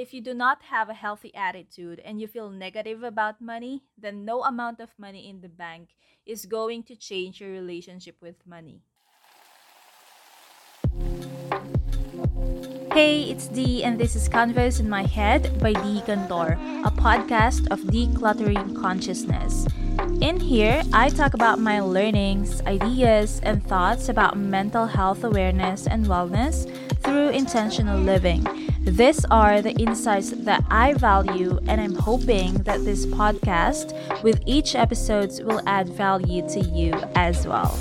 If you do not have a healthy attitude and you feel negative about money, then no amount of money in the bank is going to change your relationship with money. Hey, it's Dee, and this is Convos in My Head by Dee Cantor, a podcast of decluttering consciousness. In here, I talk about my learnings, ideas, and thoughts about mental health awareness and wellness through intentional living. These are the insights that I value, and I'm hoping that this podcast, with each episode, will add value to you as well.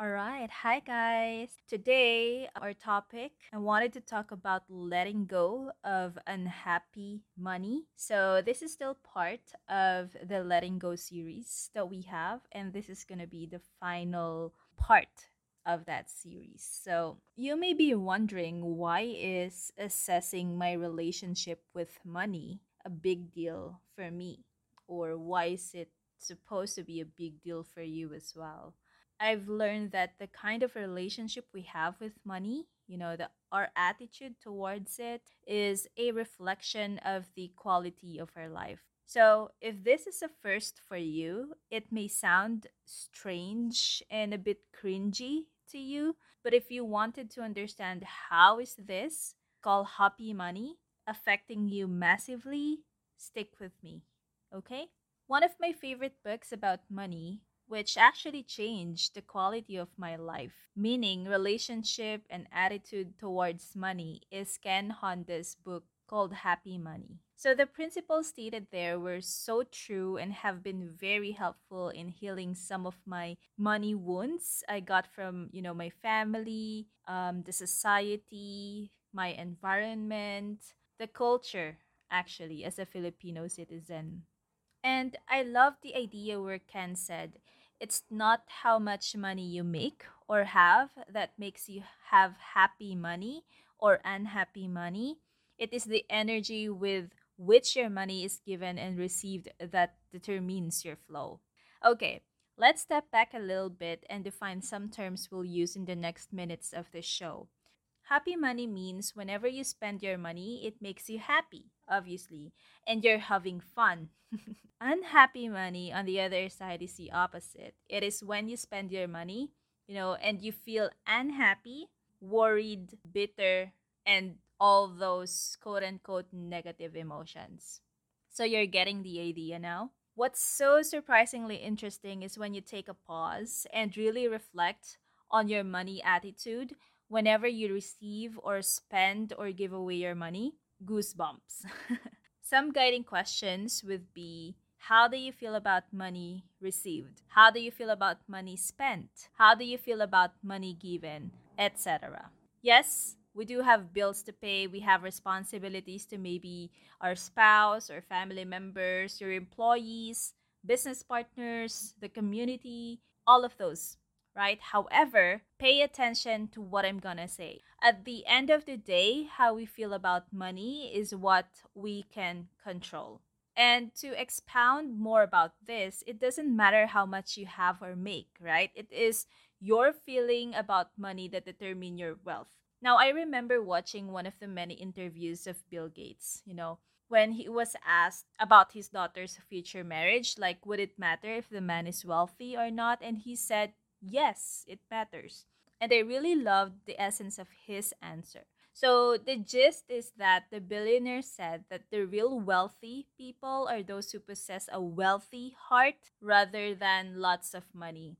All right, hi guys. Today, our topic, I wanted to talk about letting go of unhappy money. So, this is still part of the letting go series that we have, and this is going to be the final part of that series. So, you may be wondering why is assessing my relationship with money a big deal for me or why is it supposed to be a big deal for you as well? I've learned that the kind of relationship we have with money, you know, the our attitude towards it is a reflection of the quality of our life. So, if this is a first for you, it may sound strange and a bit cringy to you. But if you wanted to understand how is this called happy money affecting you massively, stick with me. Okay? One of my favorite books about money, which actually changed the quality of my life, meaning relationship and attitude towards money, is Ken Honda's book called Happy Money. So the principles stated there were so true and have been very helpful in healing some of my money wounds I got from, you know, my family, um, the society, my environment, the culture, actually, as a Filipino citizen. And I love the idea where Ken said, it's not how much money you make or have that makes you have happy money or unhappy money. It is the energy with which your money is given and received that determines your flow. Okay, let's step back a little bit and define some terms we'll use in the next minutes of the show. Happy money means whenever you spend your money, it makes you happy, obviously, and you're having fun. Unhappy money, on the other side, is the opposite. It is when you spend your money, you know, and you feel unhappy, worried, bitter, and all those quote unquote negative emotions. So you're getting the idea now? What's so surprisingly interesting is when you take a pause and really reflect on your money attitude whenever you receive or spend or give away your money. Goosebumps. Some guiding questions would be how do you feel about money received? How do you feel about money spent? How do you feel about money given? Etc. Yes, we do have bills to pay we have responsibilities to maybe our spouse or family members your employees business partners the community all of those right however pay attention to what i'm gonna say at the end of the day how we feel about money is what we can control and to expound more about this, it doesn't matter how much you have or make, right? It is your feeling about money that determine your wealth. Now, I remember watching one of the many interviews of Bill Gates, you know, when he was asked about his daughter's future marriage, like, would it matter if the man is wealthy or not? And he said, yes, it matters. And I really loved the essence of his answer. So, the gist is that the billionaire said that the real wealthy people are those who possess a wealthy heart rather than lots of money.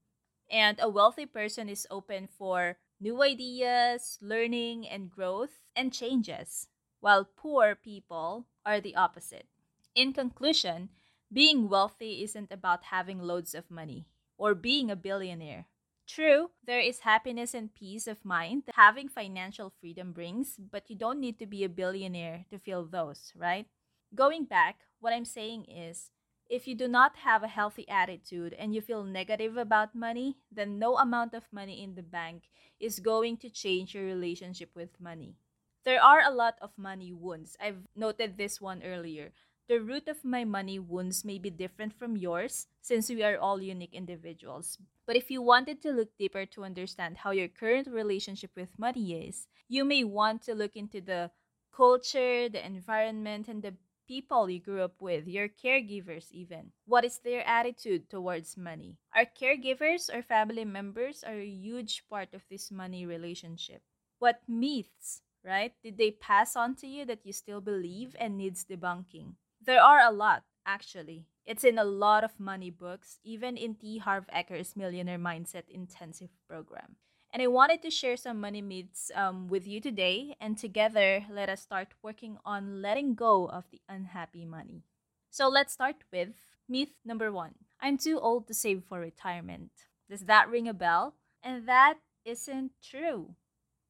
And a wealthy person is open for new ideas, learning and growth, and changes, while poor people are the opposite. In conclusion, being wealthy isn't about having loads of money or being a billionaire. True, there is happiness and peace of mind that having financial freedom brings, but you don't need to be a billionaire to feel those, right? Going back, what I'm saying is if you do not have a healthy attitude and you feel negative about money, then no amount of money in the bank is going to change your relationship with money. There are a lot of money wounds. I've noted this one earlier. The root of my money wounds may be different from yours since we are all unique individuals. But if you wanted to look deeper to understand how your current relationship with money is, you may want to look into the culture, the environment, and the people you grew up with, your caregivers, even. What is their attitude towards money? Our caregivers or family members are a huge part of this money relationship. What myths, right, did they pass on to you that you still believe and needs debunking? There are a lot, actually. It's in a lot of money books, even in T. Harv Eker's Millionaire Mindset Intensive program. And I wanted to share some money myths um, with you today, and together let us start working on letting go of the unhappy money. So let's start with myth number one I'm too old to save for retirement. Does that ring a bell? And that isn't true.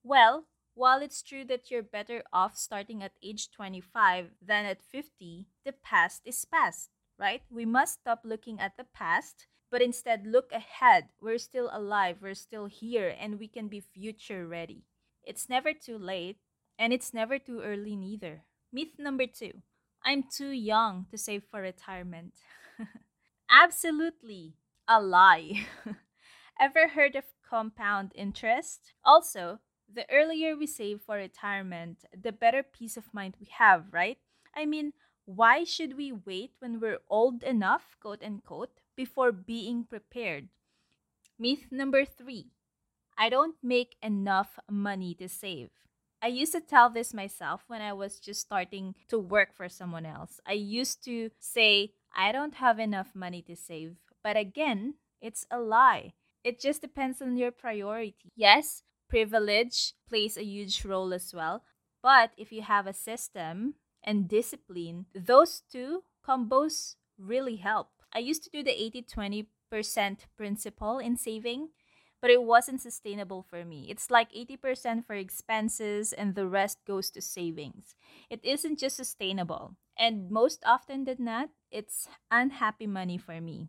Well, while it's true that you're better off starting at age 25 than at 50, the past is past, right? We must stop looking at the past, but instead look ahead. We're still alive, we're still here, and we can be future ready. It's never too late, and it's never too early neither. Myth number two I'm too young to save for retirement. Absolutely a lie. Ever heard of compound interest? Also, the earlier we save for retirement, the better peace of mind we have, right? I mean, why should we wait when we're old enough, quote unquote, before being prepared? Myth number three I don't make enough money to save. I used to tell this myself when I was just starting to work for someone else. I used to say, I don't have enough money to save. But again, it's a lie. It just depends on your priority. Yes, privilege plays a huge role as well. But if you have a system and discipline, those two combos really help. I used to do the 80 20% principle in saving, but it wasn't sustainable for me. It's like 80% for expenses and the rest goes to savings. It isn't just sustainable. And most often than not, it's unhappy money for me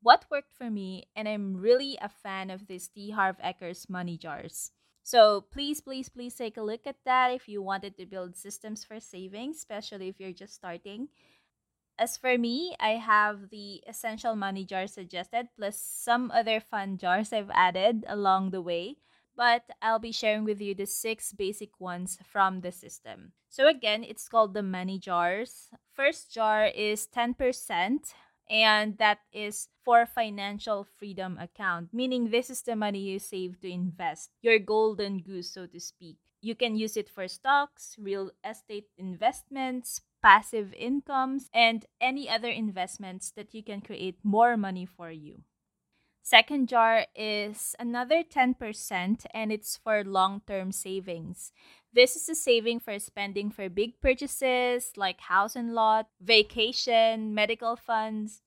what worked for me, and I'm really a fan of this T. Harv Eker's money jars. So please, please, please take a look at that if you wanted to build systems for saving, especially if you're just starting. As for me, I have the essential money jar suggested plus some other fun jars I've added along the way, but I'll be sharing with you the six basic ones from the system. So again, it's called the money jars. First jar is 10% and that is for financial freedom account meaning this is the money you save to invest your golden goose so to speak you can use it for stocks real estate investments passive incomes and any other investments that you can create more money for you Second jar is another 10% and it's for long term savings. This is a saving for spending for big purchases like house and lot, vacation, medical funds.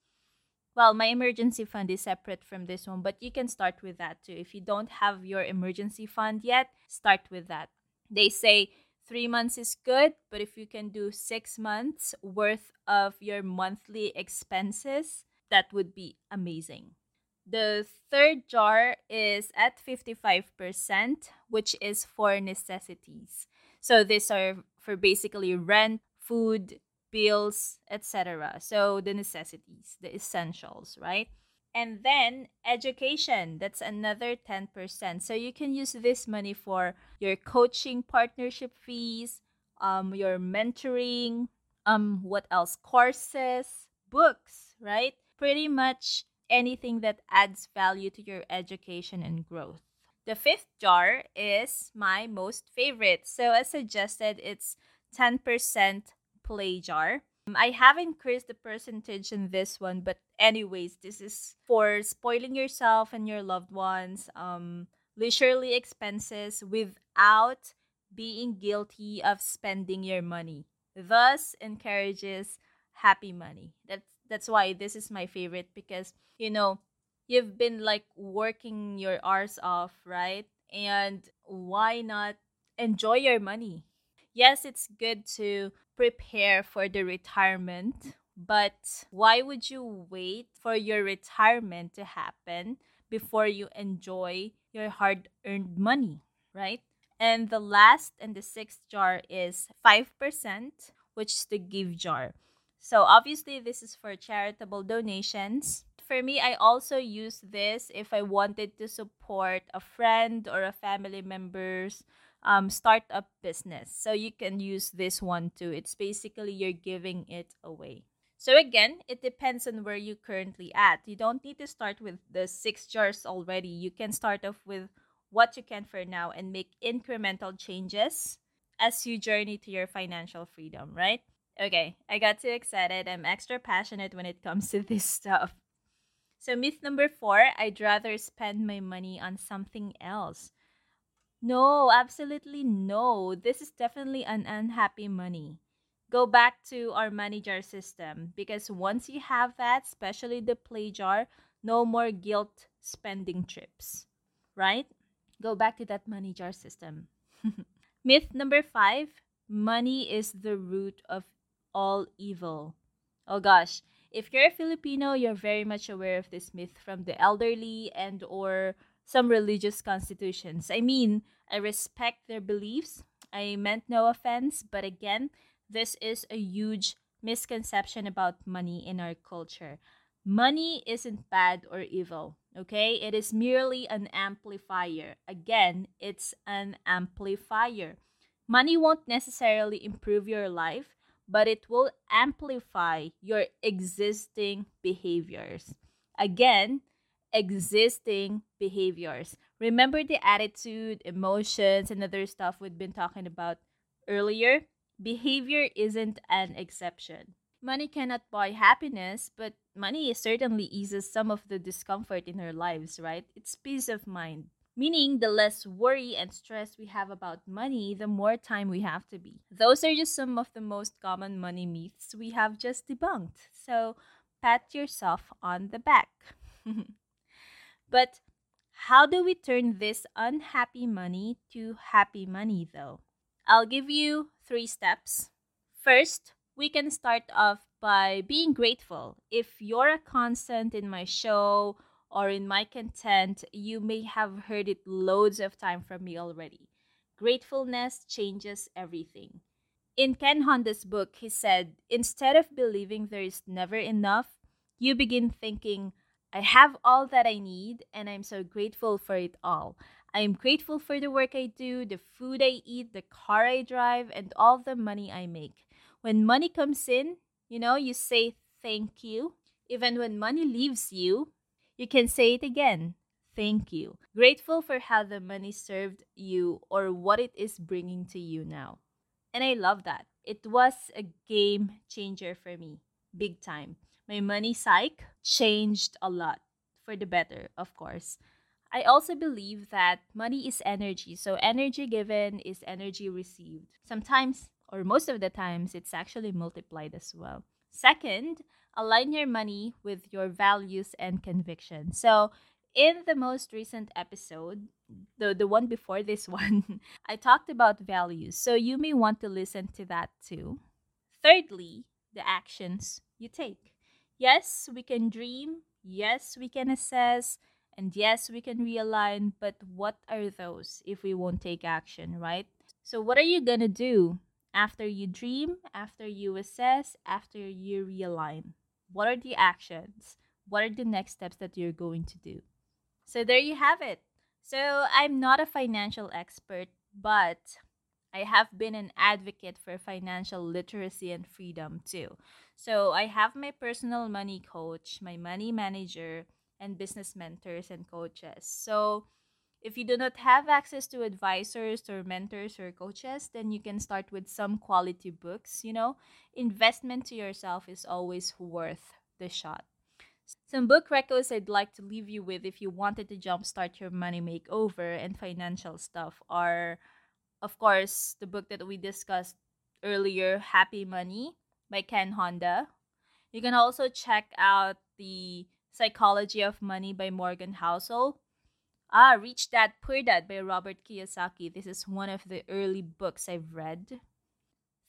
Well, my emergency fund is separate from this one, but you can start with that too. If you don't have your emergency fund yet, start with that. They say three months is good, but if you can do six months worth of your monthly expenses, that would be amazing. The third jar is at 55%, which is for necessities. So these are for basically rent, food, bills, etc. So the necessities, the essentials, right? And then education, that's another 10%. So you can use this money for your coaching partnership fees, um, your mentoring, um, what else? Courses, books, right? Pretty much anything that adds value to your education and growth. The fifth jar is my most favorite. So, as suggested, it's 10% play jar. I have increased the percentage in this one, but anyways, this is for spoiling yourself and your loved ones, um, leisurely expenses without being guilty of spending your money. Thus encourages happy money. That's that's why this is my favorite because you know you've been like working your arse off, right? And why not enjoy your money? Yes, it's good to prepare for the retirement, but why would you wait for your retirement to happen before you enjoy your hard earned money, right? And the last and the sixth jar is 5%, which is the give jar. So obviously this is for charitable donations. For me, I also use this if I wanted to support a friend or a family member's um, startup business. So you can use this one too. It's basically you're giving it away. So again, it depends on where you currently at. You don't need to start with the six jars already. You can start off with what you can for now and make incremental changes as you journey to your financial freedom, right? Okay, I got too excited. I'm extra passionate when it comes to this stuff. So, myth number four I'd rather spend my money on something else. No, absolutely no. This is definitely an unhappy money. Go back to our money jar system because once you have that, especially the play jar, no more guilt spending trips, right? Go back to that money jar system. Myth number five money is the root of all evil. Oh gosh, if you're a Filipino, you're very much aware of this myth from the elderly and or some religious constitutions. I mean, I respect their beliefs. I meant no offense, but again, this is a huge misconception about money in our culture. Money isn't bad or evil, okay? It is merely an amplifier. Again, it's an amplifier. Money won't necessarily improve your life, but it will amplify your existing behaviors. Again, existing behaviors. Remember the attitude, emotions, and other stuff we've been talking about earlier? Behavior isn't an exception. Money cannot buy happiness, but money certainly eases some of the discomfort in our lives, right? It's peace of mind. Meaning, the less worry and stress we have about money, the more time we have to be. Those are just some of the most common money myths we have just debunked. So, pat yourself on the back. but how do we turn this unhappy money to happy money, though? I'll give you three steps. First, we can start off by being grateful. If you're a constant in my show or in my content, you may have heard it loads of time from me already. Gratefulness changes everything. In Ken Honda's book, he said, instead of believing there is never enough, you begin thinking, I have all that I need and I'm so grateful for it all. I am grateful for the work I do, the food I eat, the car I drive, and all the money I make. When money comes in, you know, you say thank you. Even when money leaves you, you can say it again. Thank you. Grateful for how the money served you or what it is bringing to you now. And I love that. It was a game changer for me, big time. My money psych changed a lot for the better, of course. I also believe that money is energy. So, energy given is energy received. Sometimes, or most of the times, it's actually multiplied as well. Second, align your money with your values and convictions. So, in the most recent episode, the, the one before this one, I talked about values. So, you may want to listen to that too. Thirdly, the actions you take. Yes, we can dream. Yes, we can assess and yes, we can realign, but what are those if we won't take action, right? So, what are you gonna do after you dream, after you assess, after you realign? What are the actions? What are the next steps that you're going to do? So, there you have it. So, I'm not a financial expert, but I have been an advocate for financial literacy and freedom too. So, I have my personal money coach, my money manager, and business mentors and coaches. So, if you do not have access to advisors or mentors or coaches, then you can start with some quality books. You know, investment to yourself is always worth the shot. Some book recos I'd like to leave you with if you wanted to jumpstart your money makeover and financial stuff are, of course, the book that we discussed earlier, Happy Money by Ken Honda. You can also check out the Psychology of Money by Morgan Housel. Ah, Rich Dad Poor Dad by Robert Kiyosaki. This is one of the early books I've read.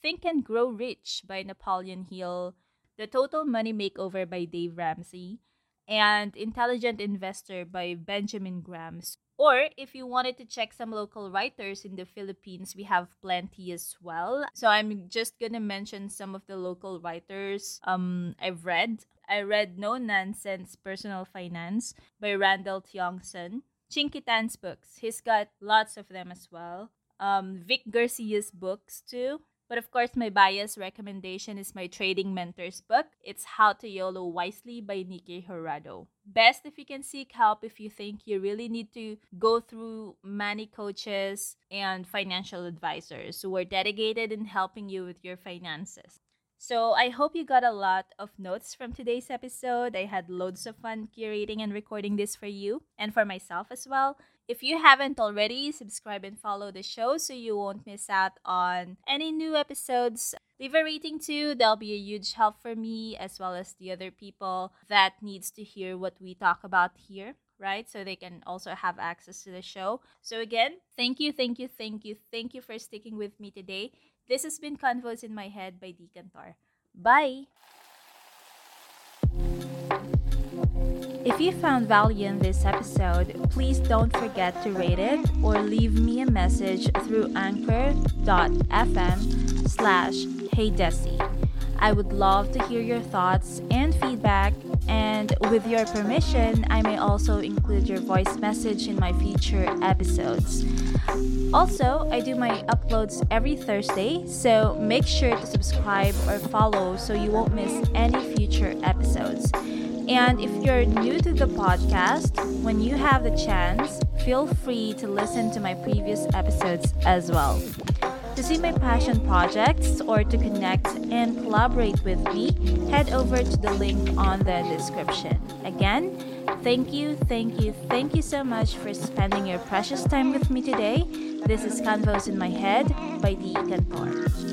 Think and Grow Rich by Napoleon Hill. The Total Money Makeover by Dave Ramsey. And Intelligent Investor by Benjamin Graham. Or if you wanted to check some local writers in the Philippines, we have plenty as well. So I'm just gonna mention some of the local writers um I've read. I read No Nonsense Personal Finance by Randell Tiongson. Chinkee Tan's books. He's got lots of them as well. Um, Vic Garcia's books too. But of course, my bias recommendation is my Trading Mentors book. It's How to YOLO Wisely by Nikki Horado. Best if you can seek help if you think you really need to go through many coaches and financial advisors who are dedicated in helping you with your finances. So I hope you got a lot of notes from today's episode. I had loads of fun curating and recording this for you and for myself as well. If you haven't already, subscribe and follow the show so you won't miss out on any new episodes. Leave a rating too. That'll be a huge help for me as well as the other people that needs to hear what we talk about here right? So they can also have access to the show. So, again, thank you, thank you, thank you, thank you for sticking with me today. This has been Convos in My Head by Dee Cantor. Bye! If you found value in this episode, please don't forget to rate it or leave me a message through anchor.fm slash heydesi. I would love to hear your thoughts and feedback, and with your permission, I may also include your voice message in my future episodes. Also, I do my uploads every Thursday, so make sure to subscribe or follow so you won't miss any future episodes. And if you're new to the podcast, when you have the chance, feel free to listen to my previous episodes as well. To see my passion projects or to connect and collaborate with me, head over to the link on the description. Again, thank you, thank you, thank you so much for spending your precious time with me today. This is Convos in My Head by Dee Cantor.